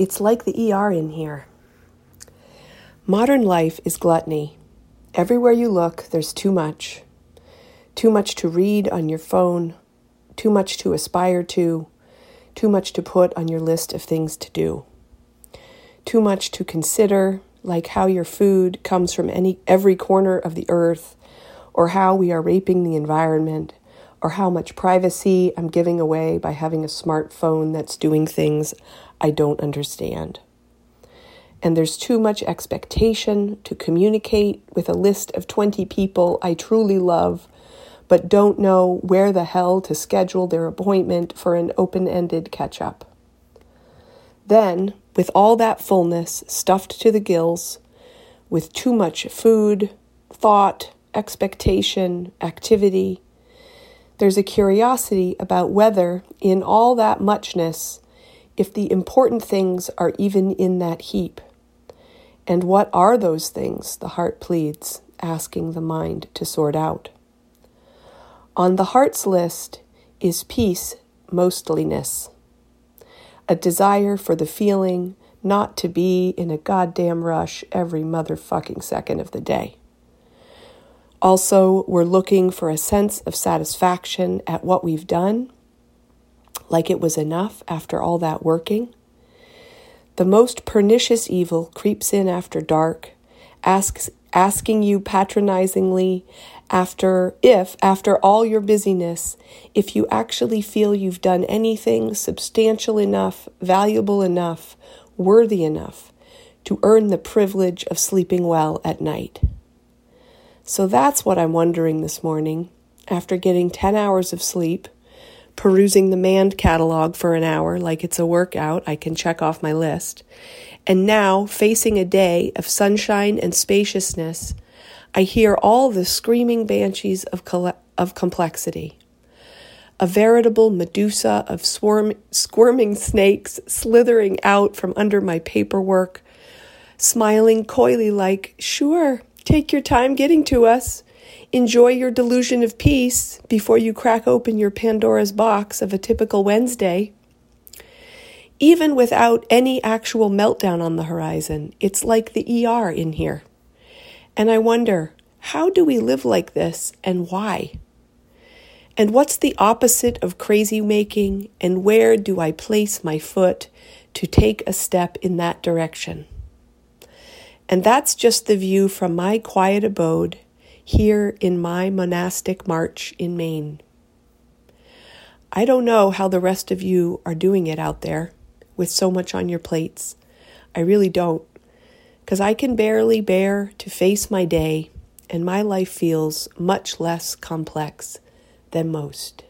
It's like the ER in here. Modern life is gluttony. Everywhere you look, there's too much. Too much to read on your phone, too much to aspire to, too much to put on your list of things to do. Too much to consider, like how your food comes from any every corner of the earth, or how we are raping the environment, or how much privacy I'm giving away by having a smartphone that's doing things I don't understand. And there's too much expectation to communicate with a list of 20 people I truly love, but don't know where the hell to schedule their appointment for an open ended catch up. Then, with all that fullness stuffed to the gills, with too much food, thought, expectation, activity, there's a curiosity about whether, in all that muchness, if the important things are even in that heap. And what are those things, the heart pleads, asking the mind to sort out. On the heart's list is peace, mostliness, a desire for the feeling not to be in a goddamn rush every motherfucking second of the day. Also, we're looking for a sense of satisfaction at what we've done, like it was enough after all that working. The most pernicious evil creeps in after dark, asks, asking you patronizingly after if after all your busyness if you actually feel you've done anything substantial enough valuable enough worthy enough to earn the privilege of sleeping well at night so that's what I'm wondering this morning. After getting 10 hours of sleep, perusing the Mand catalog for an hour like it's a workout, I can check off my list, and now facing a day of sunshine and spaciousness, I hear all the screaming banshees of, of complexity. A veritable Medusa of swarm- squirming snakes slithering out from under my paperwork, smiling coyly like, Sure, Take your time getting to us. Enjoy your delusion of peace before you crack open your Pandora's box of a typical Wednesday. Even without any actual meltdown on the horizon, it's like the ER in here. And I wonder, how do we live like this and why? And what's the opposite of crazy making, and where do I place my foot to take a step in that direction? And that's just the view from my quiet abode here in my monastic march in Maine. I don't know how the rest of you are doing it out there with so much on your plates. I really don't, because I can barely bear to face my day, and my life feels much less complex than most.